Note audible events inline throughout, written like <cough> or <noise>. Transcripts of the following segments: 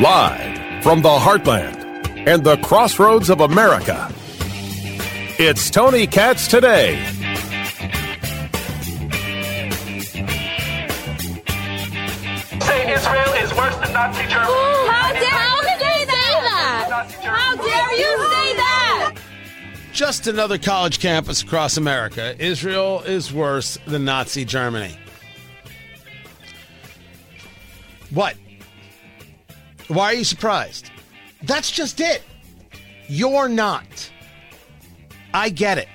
Live from the heartland and the crossroads of America, it's Tony Katz today. Say Israel is worse than Nazi Germany. How dare you say that? How dare you say that? Just another college campus across America. Israel is worse than Nazi Germany. What? Why are you surprised? That's just it. You're not. I get it.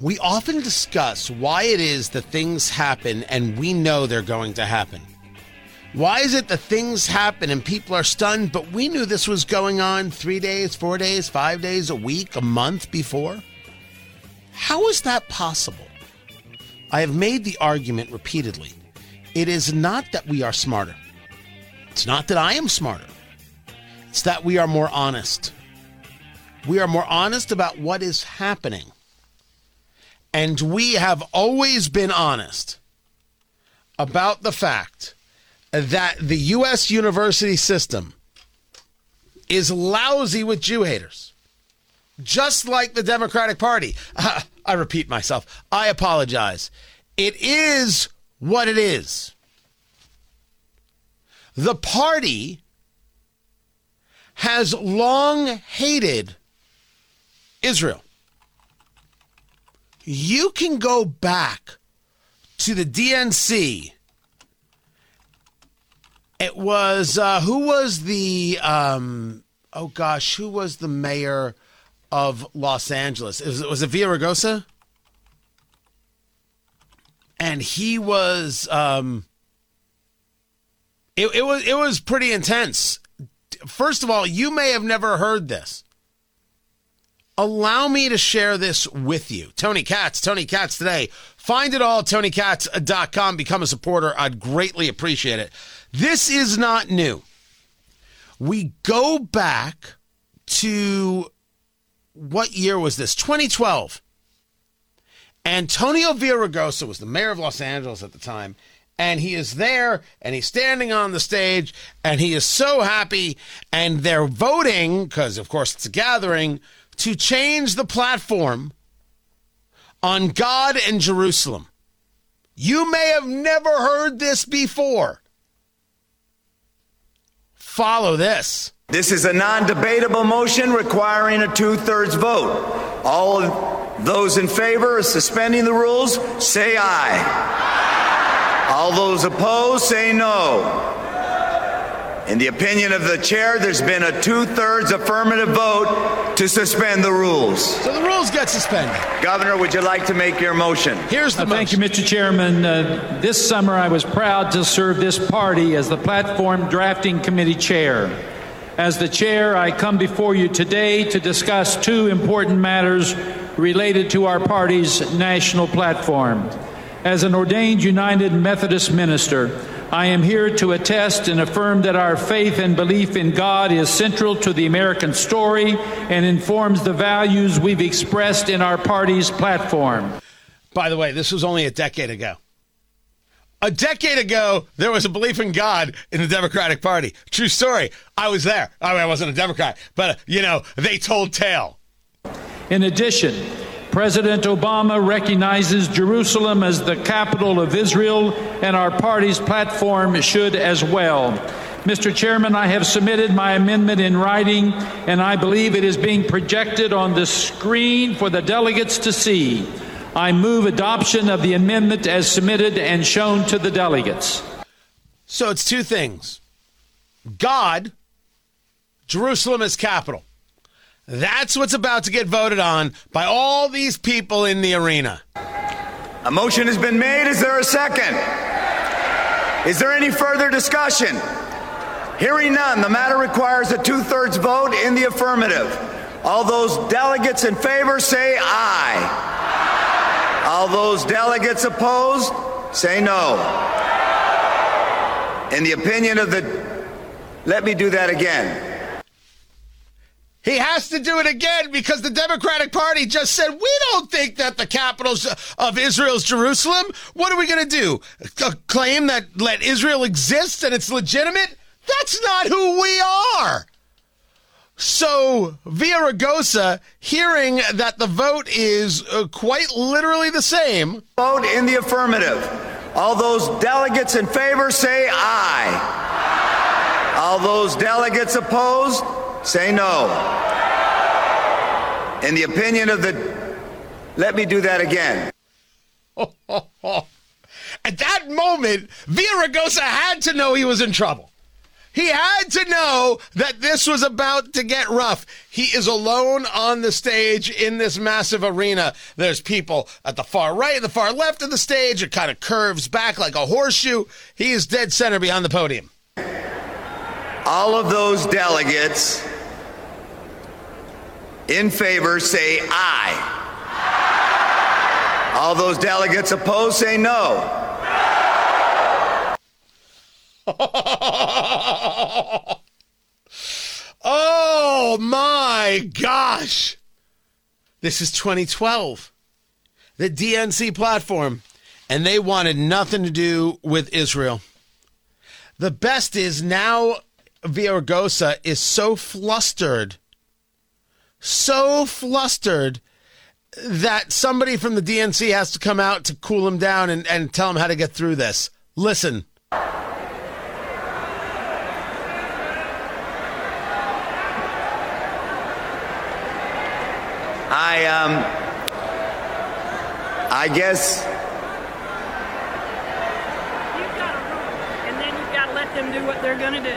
We often discuss why it is that things happen and we know they're going to happen. Why is it that things happen and people are stunned, but we knew this was going on three days, four days, five days, a week, a month before? How is that possible? I have made the argument repeatedly. It is not that we are smarter. It's not that I am smarter. It's that we are more honest. We are more honest about what is happening. And we have always been honest about the fact that the U.S. university system is lousy with Jew haters, just like the Democratic Party. <laughs> I repeat myself. I apologize. It is what it is. The party has long hated Israel. You can go back to the DNC. It was uh, who was the um, oh gosh, who was the mayor of Los Angeles? Was it, was it Villaraigosa? And he was um, it, it was it was pretty intense. First of all, you may have never heard this. Allow me to share this with you. Tony Katz, Tony Katz today. Find it all at tonykatz.com. Become a supporter. I'd greatly appreciate it. This is not new. We go back to what year was this? 2012. Antonio Villaraigosa was the mayor of Los Angeles at the time and he is there and he's standing on the stage and he is so happy and they're voting because of course it's a gathering to change the platform on God and Jerusalem. You may have never heard this before. Follow this. This is a non debatable motion requiring a two thirds vote. All those in favor of suspending the rules say aye. All those opposed say no. In the opinion of the chair, there's been a two thirds affirmative vote to suspend the rules. So the rules get suspended. Governor, would you like to make your motion? Here's the Uh, Thank you. Mr. Chairman. Uh, this summer, I was proud to serve this party as the Platform Drafting Committee Chair. As the Chair, I come before you today to discuss two important matters related to our party's national platform. As an ordained United Methodist minister, I am here to attest and affirm that our faith and belief in God is central to the American story and informs the values we've expressed in our party's platform. By the way, this was only a decade ago. A decade ago, there was a belief in God in the Democratic Party. True story. I was there. I, mean, I wasn't a Democrat, but, uh, you know, they told tale. In addition, President Obama recognizes Jerusalem as the capital of Israel, and our party's platform should as well. Mr. Chairman, I have submitted my amendment in writing, and I believe it is being projected on the screen for the delegates to see. I move adoption of the amendment as submitted and shown to the delegates. So it's two things God, Jerusalem is capital. That's what's about to get voted on by all these people in the arena. A motion has been made. Is there a second? Is there any further discussion? Hearing none, the matter requires a two thirds vote in the affirmative. All those delegates in favor say aye. All those delegates opposed say no. In the opinion of the. Let me do that again. He has to do it again because the Democratic Party just said, we don't think that the capital of Israel is Jerusalem. What are we going to do? C- claim that let Israel exist and it's legitimate? That's not who we are. So Villaraigosa, hearing that the vote is uh, quite literally the same, Vote in the affirmative. All those delegates in favor say aye. All those delegates opposed say no. In the opinion of the. Let me do that again. <laughs> at that moment, Villaraigosa had to know he was in trouble. He had to know that this was about to get rough. He is alone on the stage in this massive arena. There's people at the far right and the far left of the stage. It kind of curves back like a horseshoe. He is dead center behind the podium. All of those delegates in favor say aye. All those delegates opposed say no. <laughs> Oh my gosh. This is 2012. The DNC platform. And they wanted nothing to do with Israel. The best is now Villaraigosa is so flustered, so flustered that somebody from the DNC has to come out to cool him down and, and tell him how to get through this. Listen. I um I guess You've got a rule, and then you've got to let them do what they're going to do.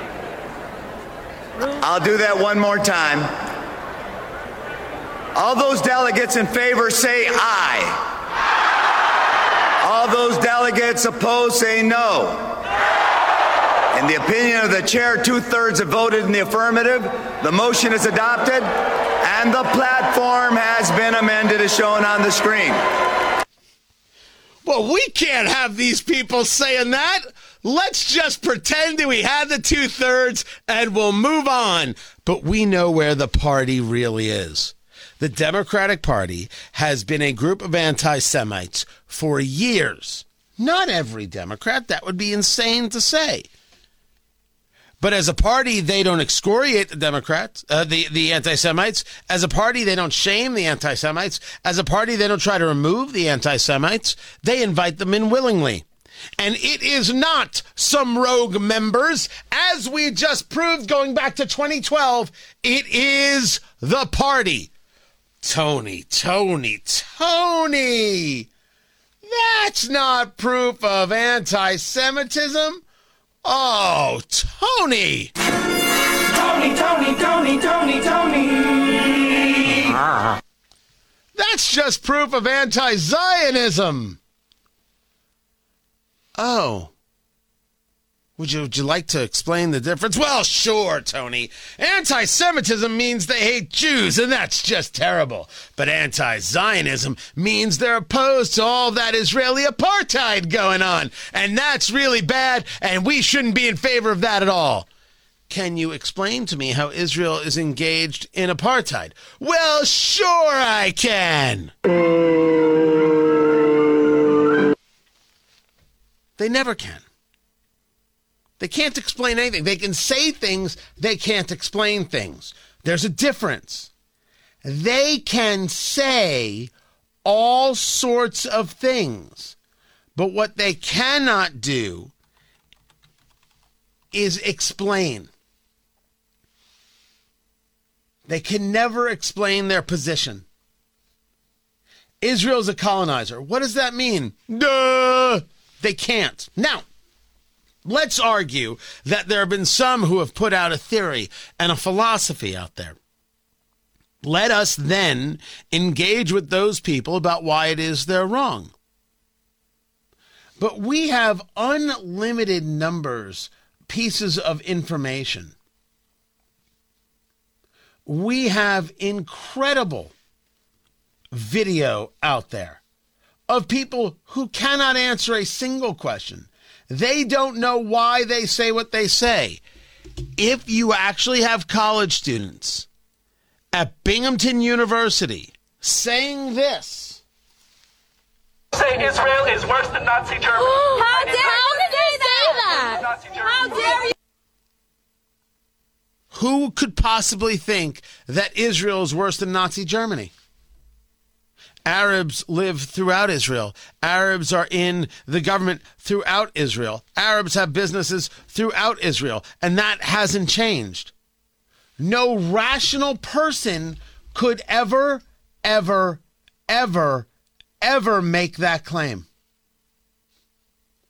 Rules. I'll do that one more time. All those delegates in favor say aye. All those delegates opposed say no. In the opinion of the chair, two thirds have voted in the affirmative. The motion is adopted, and the platform has been amended as shown on the screen. Well, we can't have these people saying that. Let's just pretend that we had the two thirds and we'll move on. But we know where the party really is. The Democratic Party has been a group of anti Semites for years. Not every Democrat, that would be insane to say. But as a party, they don't excoriate the Democrats, uh, the the anti-Semites. As a party, they don't shame the anti-Semites. As a party, they don't try to remove the anti-Semites. They invite them in willingly. And it is not some rogue members, as we just proved going back to 2012. It is the party. Tony, Tony, Tony. That's not proof of anti-Semitism. Oh, Tony! Tony, Tony, Tony, Tony, Tony. That's just proof of anti Zionism. Oh. Would you, would you like to explain the difference? Well, sure, Tony. Anti Semitism means they hate Jews, and that's just terrible. But anti Zionism means they're opposed to all that Israeli apartheid going on. And that's really bad, and we shouldn't be in favor of that at all. Can you explain to me how Israel is engaged in apartheid? Well, sure I can. They never can. They can't explain anything. They can say things, they can't explain things. There's a difference. They can say all sorts of things, but what they cannot do is explain. They can never explain their position. Israel's a colonizer. What does that mean? Duh! They can't. Now, let's argue that there have been some who have put out a theory and a philosophy out there. Let us then engage with those people about why it is they're wrong. But we have unlimited numbers, pieces of information. We have incredible video out there of people who cannot answer a single question. They don't know why they say what they say. If you actually have college students at Binghamton University saying this, Say Israel is worse than Nazi Germany. <gasps> How dare you say that? Nazi How dare you? who could possibly think that Israel is worse than Nazi Germany? Arabs live throughout Israel. Arabs are in the government throughout Israel. Arabs have businesses throughout Israel, and that hasn't changed. No rational person could ever, ever, ever, ever make that claim.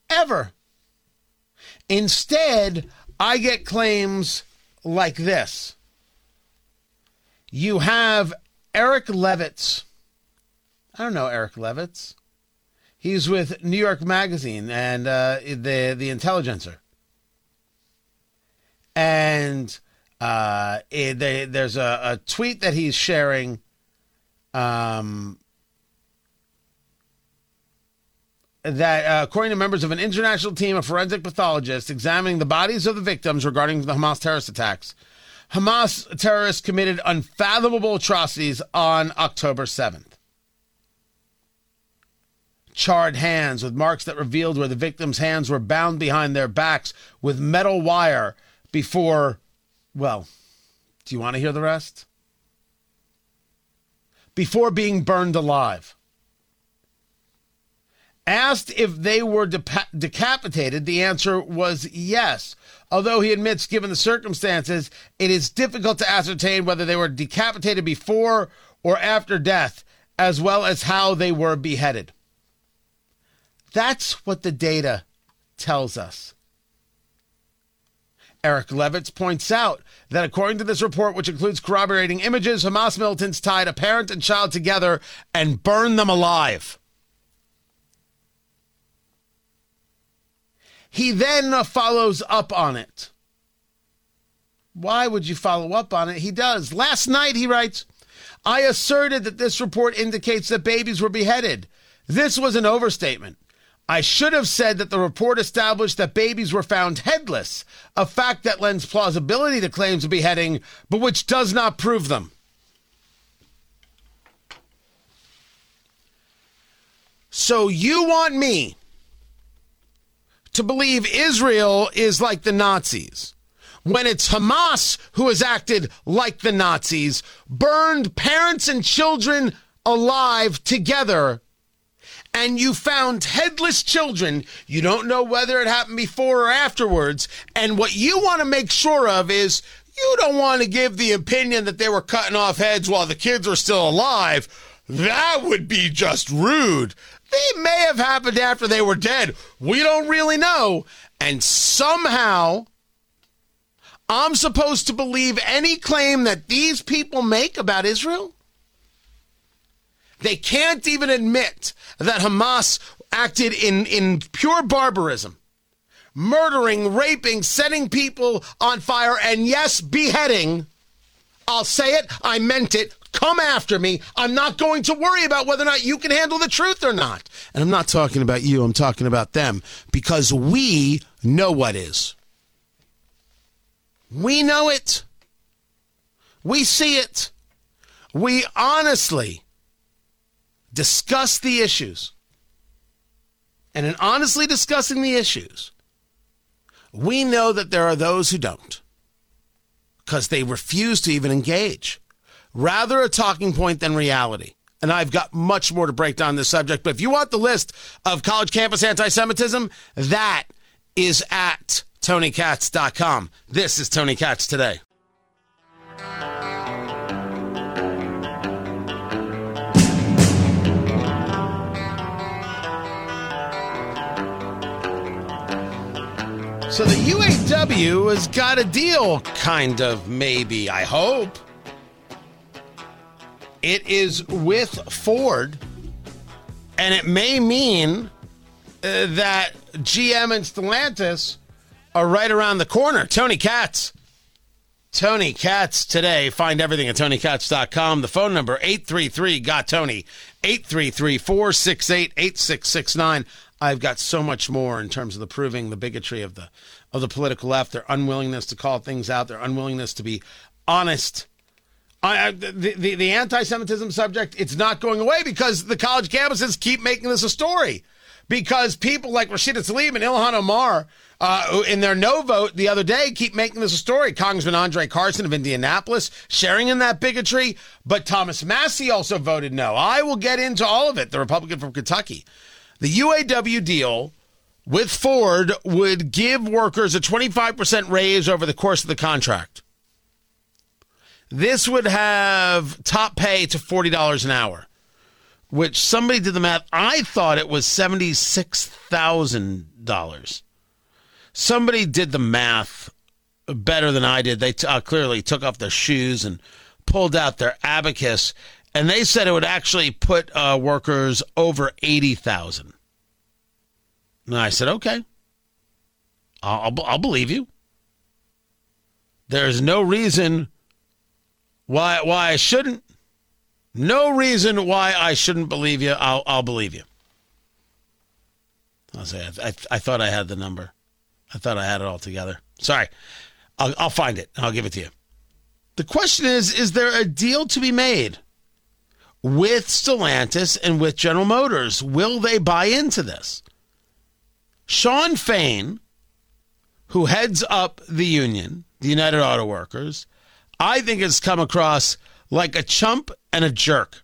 Ever. Instead, I get claims like this. You have Eric Levitz. I don't know Eric Levitz. He's with New York Magazine and uh, the the Intelligencer. And uh, it, they, there's a, a, tweet that he's sharing. Um, that uh, according to members of an international team of forensic pathologists examining the bodies of the victims regarding the Hamas terrorist attacks, Hamas terrorists committed unfathomable atrocities on October 7th. Charred hands with marks that revealed where the victims' hands were bound behind their backs with metal wire before, well, do you want to hear the rest? Before being burned alive. Asked if they were decapitated, the answer was yes. Although he admits, given the circumstances, it is difficult to ascertain whether they were decapitated before or after death, as well as how they were beheaded. That's what the data tells us. Eric Levitz points out that according to this report, which includes corroborating images, Hamas militants tied a parent and child together and burned them alive. He then follows up on it. Why would you follow up on it? He does. Last night, he writes, I asserted that this report indicates that babies were beheaded. This was an overstatement. I should have said that the report established that babies were found headless, a fact that lends plausibility to claims of beheading, but which does not prove them. So you want me to believe Israel is like the Nazis when it's Hamas who has acted like the Nazis, burned parents and children alive together, and you found headless children. You don't know whether it happened before or afterwards. And what you want to make sure of is you don't want to give the opinion that they were cutting off heads while the kids were still alive. That would be just rude. They may have happened after they were dead. We don't really know. And somehow, I'm supposed to believe any claim that these people make about Israel? They can't even admit that Hamas acted in, in pure barbarism, murdering, raping, setting people on fire, and yes, beheading. I'll say it, I meant it, Come after me. I'm not going to worry about whether or not you can handle the truth or not. And I'm not talking about you, I'm talking about them because we know what is. We know it. We see it. We honestly discuss the issues. And in honestly discussing the issues, we know that there are those who don't because they refuse to even engage rather a talking point than reality. And I've got much more to break down this subject. But if you want the list of college campus anti Semitism, that is at TonyKatz.com. This is Tony Katz today. So the UAW has got a deal, kind of, maybe, I hope. It is with Ford, and it may mean uh, that GM and Stellantis are right around the corner. Tony Katz. Tony Katz today. Find everything at tonykatz.com. The phone number 833 got Tony 833 468 8669. I've got so much more in terms of the proving the bigotry of the of the political left, their unwillingness to call things out, their unwillingness to be honest I, the, the, the anti Semitism subject, it's not going away because the college campuses keep making this a story. because people like Rashida Tlaib and Ilhan Omar, uh, in their no vote the other day, keep making this a story. Congressman Andre Carson of Indianapolis sharing in that bigotry, but Thomas Massie also voted no. I will get into all of it, the Republican from Kentucky. The UAW deal with Ford would give workers a 25% raise over the course of the contract. This would have top pay to $40 an hour, which somebody did the math. I thought it was $76,000. Somebody did the math better than I did. They t- uh, clearly took off their shoes and pulled out their abacus, and they said it would actually put uh, workers over 80,000. And I said, okay, I'll, I'll, believe you. There's no reason why why I shouldn't. No reason why I shouldn't believe you. I'll I'll believe you. I'll say I, I, I thought I had the number. I thought I had it all together. Sorry, I'll I'll find it. I'll give it to you. The question is: Is there a deal to be made with Stellantis and with General Motors? Will they buy into this? Shawn Fain, who heads up the union, the United Auto Workers, I think has come across like a chump and a jerk.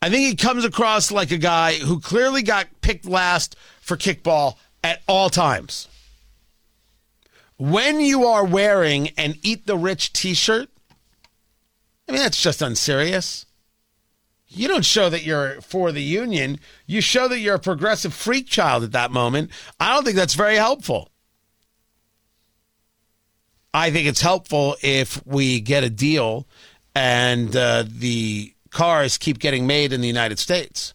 I think he comes across like a guy who clearly got picked last for kickball at all times. When you are wearing an Eat the Rich t shirt, I mean, that's just unserious. You don't show that you're for the union. You show that you're a progressive freak child at that moment. I don't think that's very helpful. I think it's helpful if we get a deal and uh, the cars keep getting made in the United States.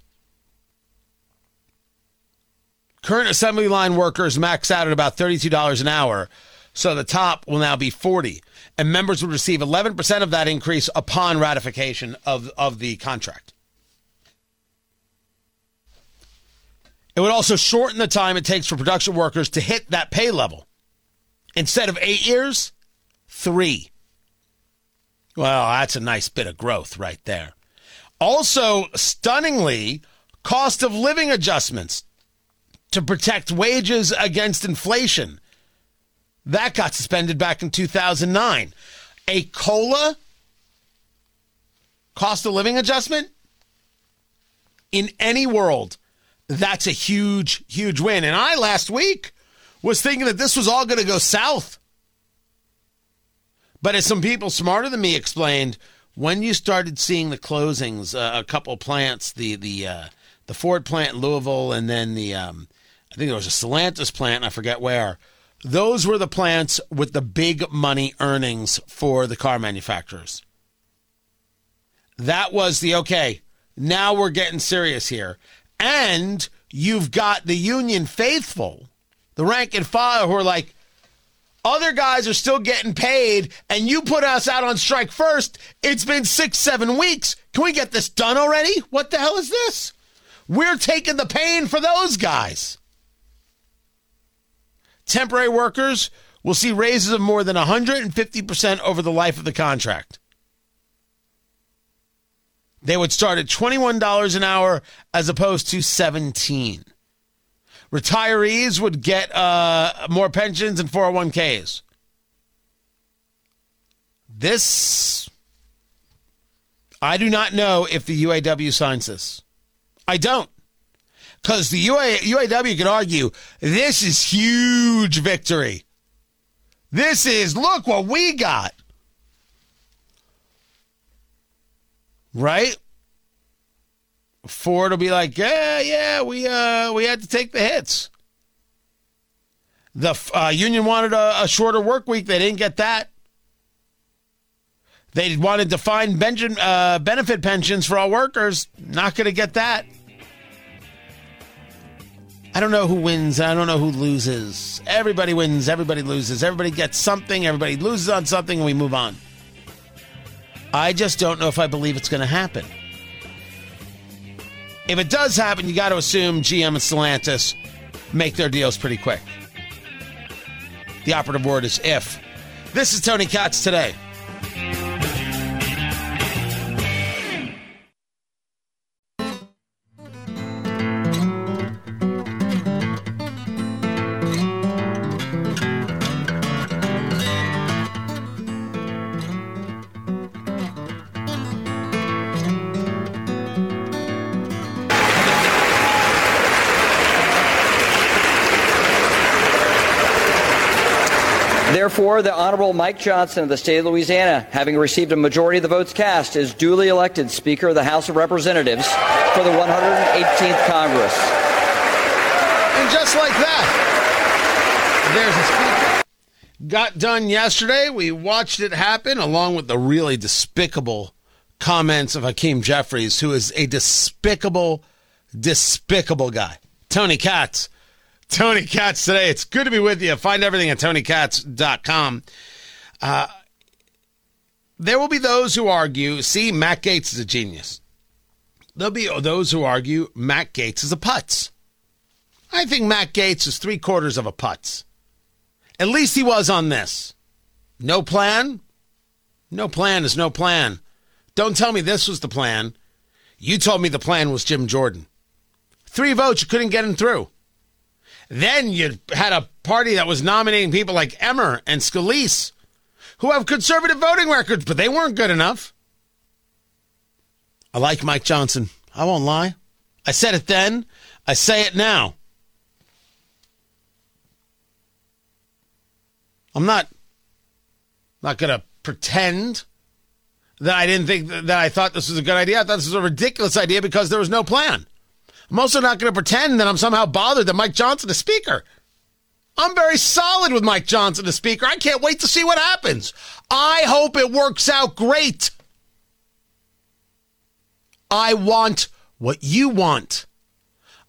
Current assembly line workers max out at about $32 an hour, so the top will now be 40 and members would receive 11% of that increase upon ratification of, of the contract. It would also shorten the time it takes for production workers to hit that pay level. Instead of eight years, three. Well, that's a nice bit of growth right there. Also, stunningly, cost of living adjustments to protect wages against inflation. That got suspended back in 2009. A COLA, cost of living adjustment, in any world, that's a huge, huge win. And I last week was thinking that this was all going to go south. But as some people smarter than me explained, when you started seeing the closings, uh, a couple plants, the the uh, the Ford plant in Louisville, and then the um, I think there was a Stellantis plant, I forget where. Those were the plants with the big money earnings for the car manufacturers. That was the okay. Now we're getting serious here. And you've got the union faithful, the rank and file, who are like, other guys are still getting paid, and you put us out on strike first. It's been six, seven weeks. Can we get this done already? What the hell is this? We're taking the pain for those guys. Temporary workers will see raises of more than 150% over the life of the contract. They would start at $21 an hour as opposed to 17. Retirees would get uh, more pensions and 401ks. This, I do not know if the UAW signs this. I don't. Because the UA, UAW could argue this is huge victory. This is, look what we got. Right? Ford will be like, yeah, yeah, we uh, we had to take the hits. The uh, union wanted a, a, shorter work week. They didn't get that. They wanted defined benefit, uh, benefit pensions for all workers. Not going to get that. I don't know who wins. I don't know who loses. Everybody wins. Everybody loses. Everybody gets something. Everybody loses on something, and we move on. I just don't know if I believe it's going to happen. If it does happen, you got to assume GM and Stellantis make their deals pretty quick. The operative word is if. This is Tony Katz today. Therefore, the Honorable Mike Johnson of the state of Louisiana, having received a majority of the votes cast, is duly elected Speaker of the House of Representatives for the 118th Congress. And just like that, there's a speaker. Got done yesterday. We watched it happen along with the really despicable comments of Hakeem Jeffries, who is a despicable, despicable guy. Tony Katz Tony Katz today. It's good to be with you. Find everything at tonykatz.com. Uh, there will be those who argue, see, Matt Gaetz is a genius. There'll be those who argue Matt Gaetz is a putz. I think Matt Gaetz is three quarters of a putz. At least he was on this. No plan? No plan is no plan. Don't tell me this was the plan. You told me the plan was Jim Jordan. Three votes, you couldn't get him through. Then you had a party that was nominating people like Emmer and Scalise, who have conservative voting records, but they weren't good enough. I like Mike Johnson. I won't lie. I said it then. I say it now. I'm not not going to pretend that I didn't think that I thought this was a good idea. I thought this was a ridiculous idea because there was no plan. I'm also not going to pretend that I'm somehow bothered that Mike Johnson is Speaker. I'm very solid with Mike Johnson as Speaker. I can't wait to see what happens. I hope it works out great. I want what you want.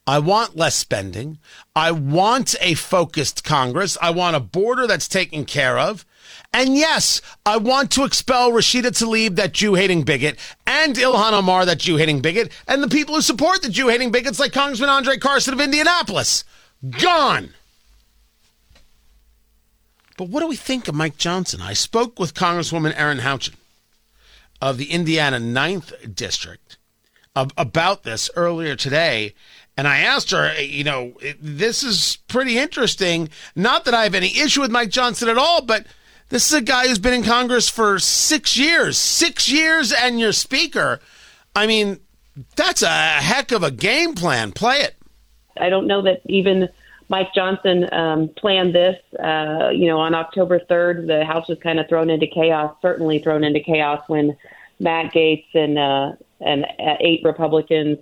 I want less spending. I want a focused Congress. I want a border that's taken care of. And yes, I want to expel Rashida Tlaib, that Jew hating bigot, and Ilhan Omar, that Jew hating bigot, and the people who support the Jew hating bigots like Congressman Andre Carson of Indianapolis. Gone. But what do we think of Mike Johnson? I spoke with Congresswoman Erin Houchin of the Indiana 9th District about this earlier today. And I asked her, eh, you know, this is pretty interesting. Not that I have any issue with Mike Johnson at all, but this is a guy who's been in Congress for six years, six years, and you're Speaker. I mean, that's a heck of a game plan. Play it. I don't know that even Mike Johnson um, planned this. Uh, you know, on October 3rd, the House was kind of thrown into chaos, certainly thrown into chaos when Matt Gaetz and, uh, and eight Republicans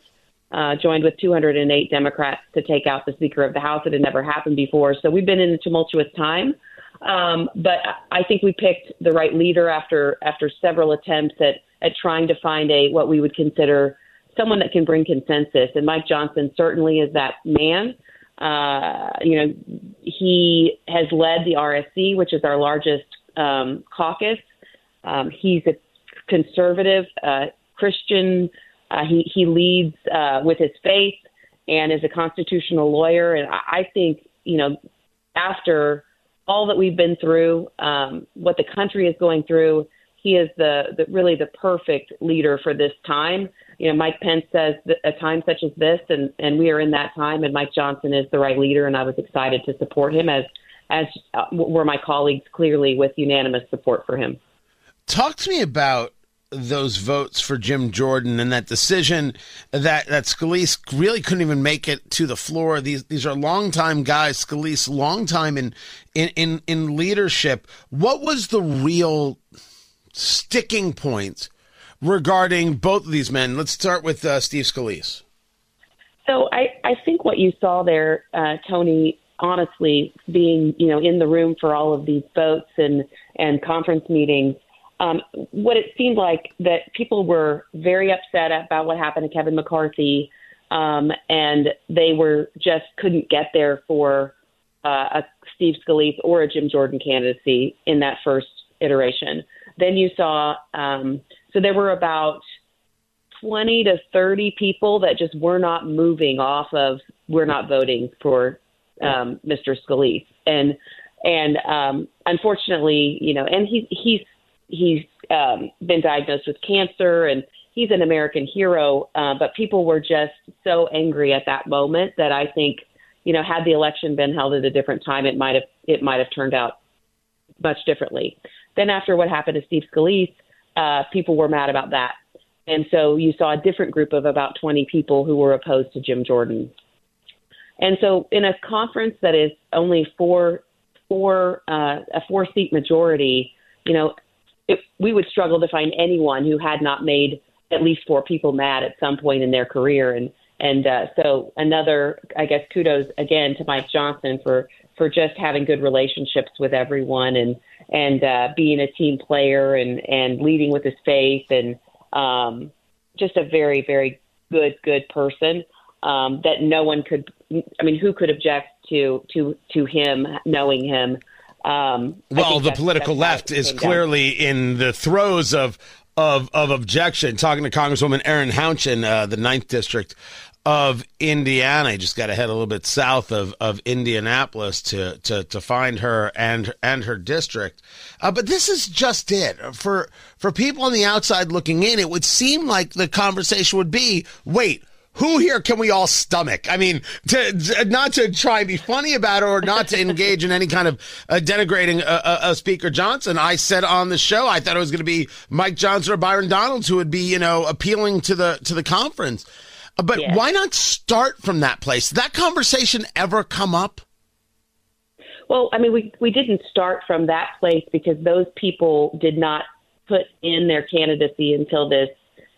uh, joined with 208 Democrats to take out the Speaker of the House. It had never happened before. So we've been in a tumultuous time. Um, but I think we picked the right leader after after several attempts at at trying to find a what we would consider someone that can bring consensus. And Mike Johnson certainly is that man. Uh, you know, he has led the RSC, which is our largest um, caucus. Um, he's a conservative uh, Christian. Uh, he he leads uh, with his faith and is a constitutional lawyer. And I, I think you know after all that we've been through, um, what the country is going through. He is the, the really the perfect leader for this time. You know, Mike Pence says a time such as this, and and we are in that time, and Mike Johnson is the right leader, and I was excited to support him as as uh, were my colleagues clearly with unanimous support for him. Talk to me about those votes for Jim Jordan and that decision that that Scalise really couldn't even make it to the floor. These these are longtime guys. Scalise, long time in in in, in leadership. What was the real sticking point regarding both of these men? Let's start with uh, Steve Scalise. So I I think what you saw there, uh, Tony. Honestly, being you know in the room for all of these votes and and conference meetings um, what it seemed like that people were very upset about what happened to Kevin McCarthy, um, and they were just couldn't get there for uh, a Steve Scalise or a Jim Jordan candidacy in that first iteration. Then you saw, um, so there were about 20 to 30 people that just were not moving off of, we're not voting for um, Mr. Scalise. And, and um, unfortunately, you know, and he, he's he's um, been diagnosed with cancer and he's an American hero. Uh, but people were just so angry at that moment that I think, you know, had the election been held at a different time, it might have it might have turned out much differently. Then after what happened to Steve Scalise, uh, people were mad about that. And so you saw a different group of about 20 people who were opposed to Jim Jordan. And so in a conference that is only four four uh, a four seat majority, you know, it, we would struggle to find anyone who had not made at least four people mad at some point in their career. And and uh, so another, I guess, kudos again to Mike Johnson for for just having good relationships with everyone and and uh, being a team player and and leading with his faith and um, just a very very good good person um, that no one could. I mean, who could object to to to him knowing him? Um, well, the political left is clearly down. in the throes of of of objection. Talking to Congresswoman Erin Houchin, uh, the ninth district of Indiana. You just got to head a little bit south of, of Indianapolis to, to, to find her and and her district. Uh, but this is just it for for people on the outside looking in. It would seem like the conversation would be, wait. Who here can we all stomach? I mean, to, to, not to try and be funny about it or not to engage in any kind of uh, denigrating uh, uh, uh Speaker Johnson. I said on the show I thought it was going to be Mike Johnson or Byron Donalds who would be, you know, appealing to the to the conference. But yes. why not start from that place? Did that conversation ever come up? Well, I mean, we we didn't start from that place because those people did not put in their candidacy until this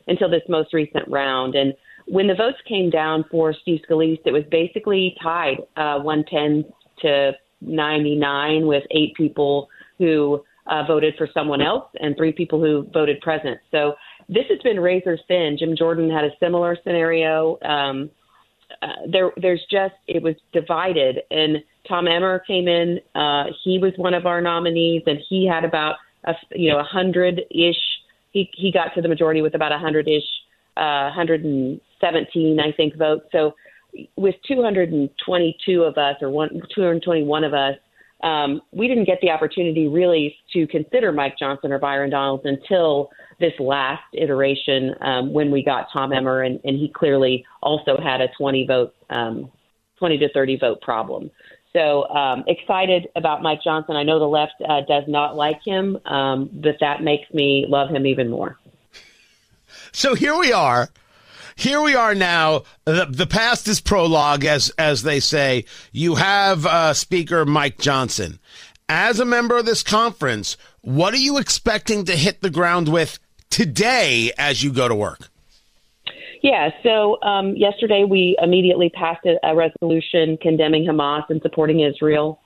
until this most recent round. And when the votes came down for Steve Scalise, it was basically tied uh, 110 to 99 with eight people who uh, voted for someone else and three people who voted present. So this has been razor thin. Jim Jordan had a similar scenario. Um, uh, there, there's just it was divided, and Tom Emmer came in. Uh, he was one of our nominees, and he had about a you know a hundred ish. He he got to the majority with about a hundred ish, uh, 117 I think votes. So with 222 of us or one 221 of us, um, we didn't get the opportunity really to consider Mike Johnson or Byron Donalds until this last iteration um, when we got Tom Emmer, and, and he clearly also had a 20 vote, um, 20 to 30 vote problem. So um, excited about Mike Johnson. I know the left uh, does not like him, um, but that makes me love him even more. So here we are. Here we are now. The, the past is prologue, as as they say. You have uh, Speaker Mike Johnson. As a member of this conference, what are you expecting to hit the ground with today as you go to work? Yeah, so um, yesterday we immediately passed a, a, resolution condemning Hamas and supporting Israel.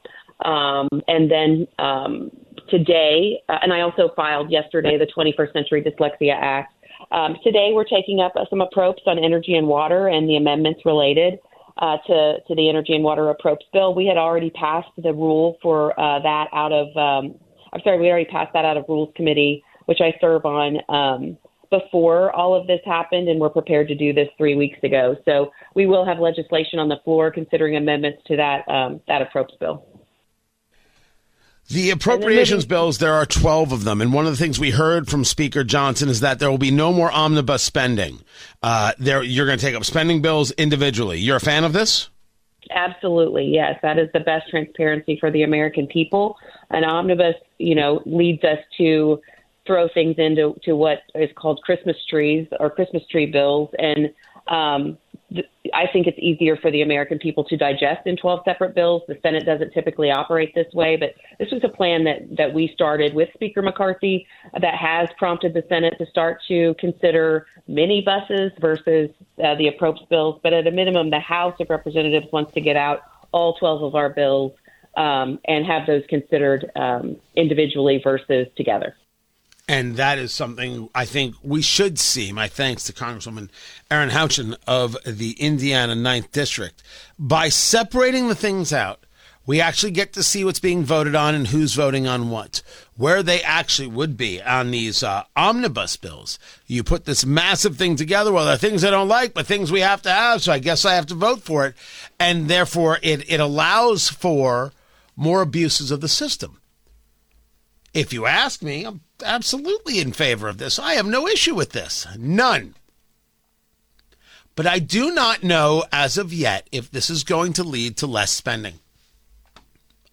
Um, and then um, today, uh, and I also filed yesterday the 21st Century Dyslexia Act. Um, today we're taking up some approps on energy and water and the amendments related uh, to, to the energy and water approps bill. We had already passed the rule for uh, that out of, um, I'm sorry, we already passed that out of Rules Committee which I serve on um, before all of this happened, and we're prepared to do this three weeks ago. So we will have legislation on the floor considering amendments to that um, that approps bill. The appropriations bills, there are 12 of them. And one of the things we heard from Speaker Johnson is that there will be no more omnibus spending. Uh, there, you're going to take up spending bills individually. You're a fan of this? Absolutely, yes. That is the best transparency for the American people. An omnibus, you know, leads us to throw things into to what is called Christmas trees or Christmas tree bills, and um, I think it's easier for the American people to digest in 12 separate bills. The Senate doesn't typically operate this way, but this was a plan that that we started with Speaker McCarthy that has prompted the Senate to start to consider mini buses versus uh, the approps bills. But at a minimum, the House of Representatives wants to get out all 12 of our bills um, and have those considered um, individually versus together. And that is something I think we should see. My thanks to Congresswoman Erin Houchin of the Indiana 9th District. By separating the things out, we actually get to see what's being voted on and who's voting on what, where they actually would be on these uh, omnibus bills. You put this massive thing together. Well, there are things I don't like, but things we have to have, so I guess I have to vote for it. And therefore, it, it allows for more abuses of the system. If you ask me, I'm absolutely in favor of this. I have no issue with this. None. But I do not know as of yet if this is going to lead to less spending.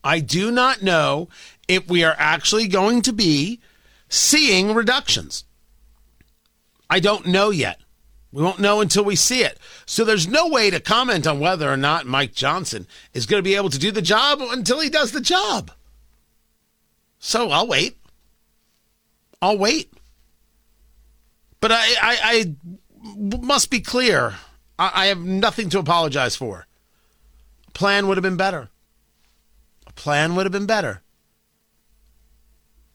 I do not know if we are actually going to be seeing reductions. I don't know yet. We won't know until we see it. So there's no way to comment on whether or not Mike Johnson is going to be able to do the job until he does the job. So I'll wait. I'll wait. But I, I, I must be clear. I, I have nothing to apologize for. A plan would have been better. A plan would have been better.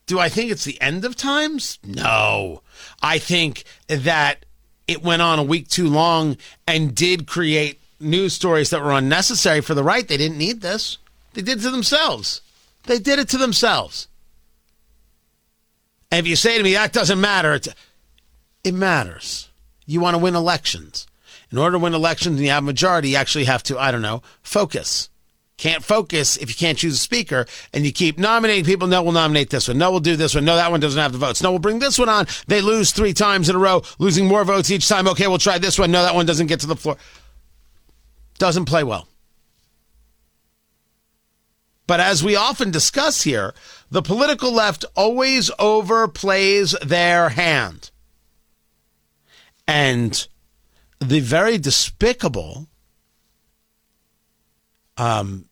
Do I think it's the end of times? No. I think that it went on a week too long and did create news stories that were unnecessary for the right. They didn't need this. They did it to themselves. They did it to themselves. If you say to me that doesn't matter, it matters. You want to win elections. In order to win elections and you have a majority, you actually have to, I don't know, focus. Can't focus if you can't choose a speaker and you keep nominating people. No, we'll nominate this one. No, we'll do this one. No, that one doesn't have the votes. No, we'll bring this one on. They lose three times in a row, losing more votes each time. Okay, we'll try this one. No, that one doesn't get to the floor. Doesn't play well. But as we often discuss here, the political left always overplays their hand. And the very despicable um,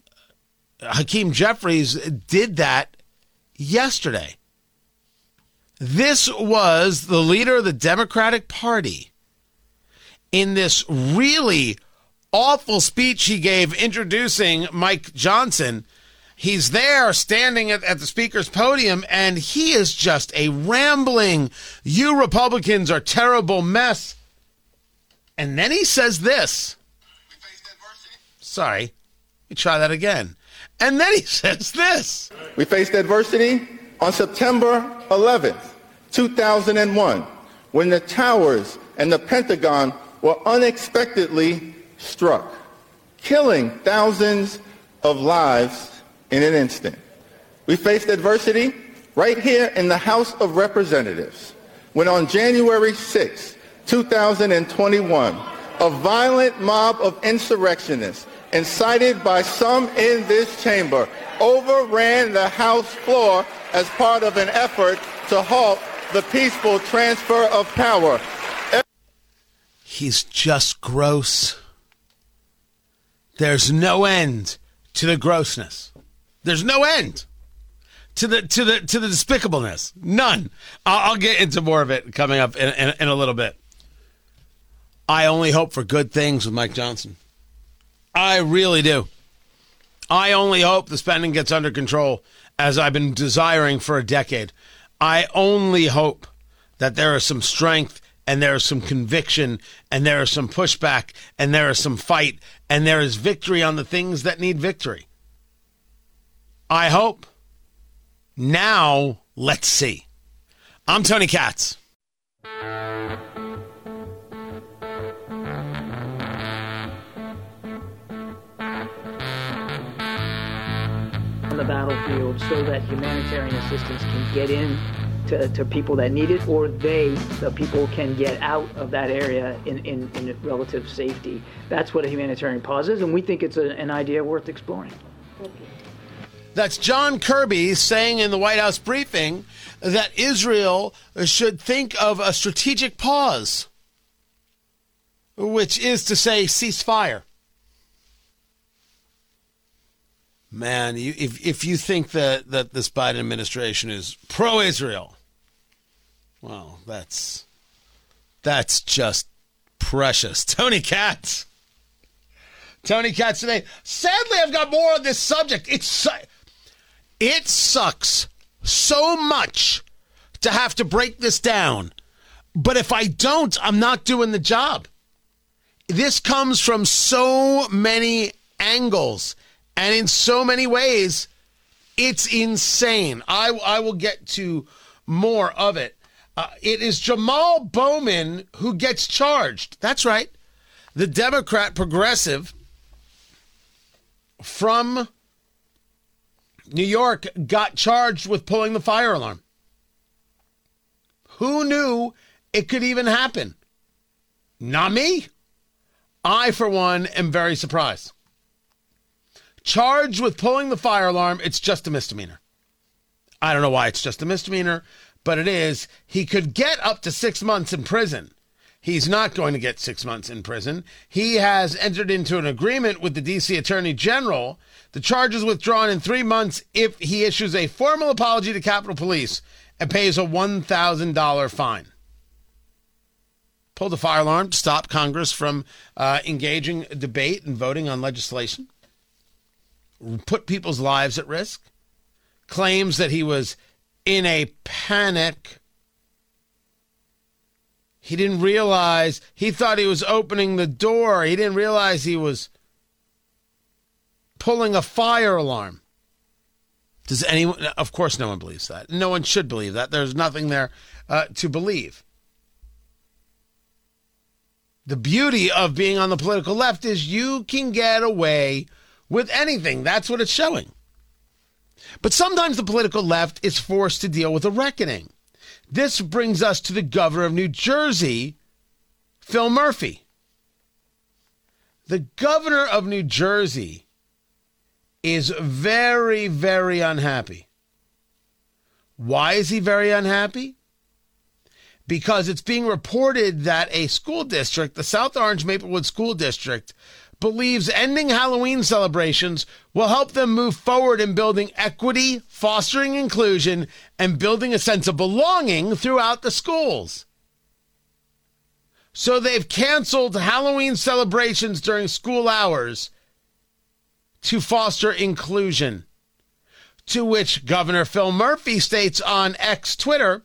Hakeem Jeffries did that yesterday. This was the leader of the Democratic Party in this really awful speech he gave introducing Mike Johnson. He's there standing at, at, the speaker's podium, and he is just a rambling, you Republicans are terrible mess. And then he says this. Sorry, let me try that again. And then he <laughs> says this. We faced adversity on September 11th, 2001, when the towers and the Pentagon were unexpectedly struck, killing thousands of lives in an instant. We faced adversity right here in the House of Representatives when on January 6, 2021, a violent mob of insurrectionists incited by some in this chamber overran the House floor as part of an effort to halt the peaceful transfer of power. He's just gross. There's no end to the grossness. There's no end to the to the to the despicableness. None. I'll, I'll get into more of it coming up in, in, in a little bit. I only hope for good things with Mike Johnson. I really do. I only hope the spending gets under control, as I've been desiring for a decade. I only hope that there is some strength and there is some conviction and there is some pushback and there is some fight and there is victory on the things that need victory. I hope. Now, let's see. I'm Tony Katz. on the battlefield so that humanitarian assistance can get in to, to people that need it or they, the people, can get out of that area in, in, in relative safety. That's what a humanitarian pause is, and we think it's a, an idea worth exploring. That's John Kirby saying in the White House briefing that Israel should think of a strategic pause, which is to say, ceasefire. Man, you, if if you think that that this Biden administration is pro-Israel, well, that's that's just precious. <laughs> Tony Katz. Tony Katz today. Sadly, I've got more on this subject. It's it sucks so much to have to break this down. But if I don't, I'm not doing the job. This comes from so many angles and in so many ways, it's insane. I, I will get to more of it. Uh, it is Jamal Bowman who gets charged. That's right. The Democrat progressive from New York got charged with pulling the fire alarm. Who knew it could even happen? Not me. I, for one, am very surprised. Charged with pulling the fire alarm, it's just a misdemeanor. I don't know why it's just a misdemeanor, but it is. He could get up to six months in prison. He's not going to get six months in prison. He has entered into an agreement with the D.C. Attorney General. The charge is withdrawn in three months if he issues a formal apology to Capitol Police and pays a $1,000 fine. Pull the fire alarm to stop Congress from uh, engaging debate and voting on legislation. Put people's lives at risk. Claims that he was in a panic he didn't realize, he thought he was opening the door. He didn't realize he was pulling a fire alarm. Does anyone, of course, no one believes that. No one should believe that. There's nothing there uh, to believe. The beauty of being on the political left is you can get away with anything. That's what it's showing. But sometimes the political left is forced to deal with a reckoning. This brings us to the governor of New Jersey, Phil Murphy. The governor of New Jersey is very, very unhappy. Why is he very unhappy? Because it's being reported that a school district, the South Orange Maplewood School District, believes ending Halloween celebrations will help them move forward in building equity, fostering inclusion, and building a sense of belonging throughout the schools. So they've canceled Halloween celebrations during school hours to foster inclusion. To which Governor Phil Murphy states on X Twitter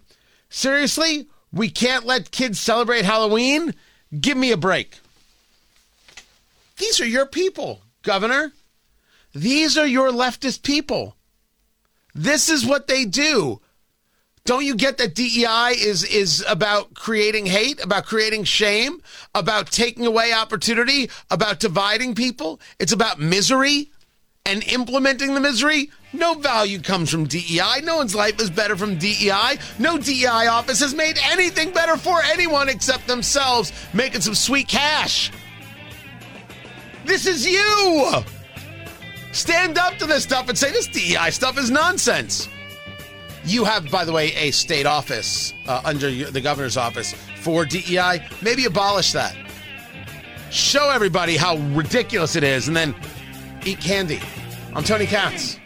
Seriously? We can't let kids celebrate Halloween? Give me a break. These are your people, Governor. These are your leftist people. This is what they do. Don't you get that DEI is is about creating hate, about creating shame, about taking away opportunity, about dividing people? It's about misery and implementing the misery. No value comes from DEI. No one's life is better from DEI. No DEI office has made anything better for anyone except themselves, making some sweet cash. This is you. Stand up to this stuff and say this DEI stuff is nonsense. You have, by the way, a state office uh, under the governor's office for DEI. Maybe abolish that. Show everybody how ridiculous it is and then eat candy. I'm Tony Katz.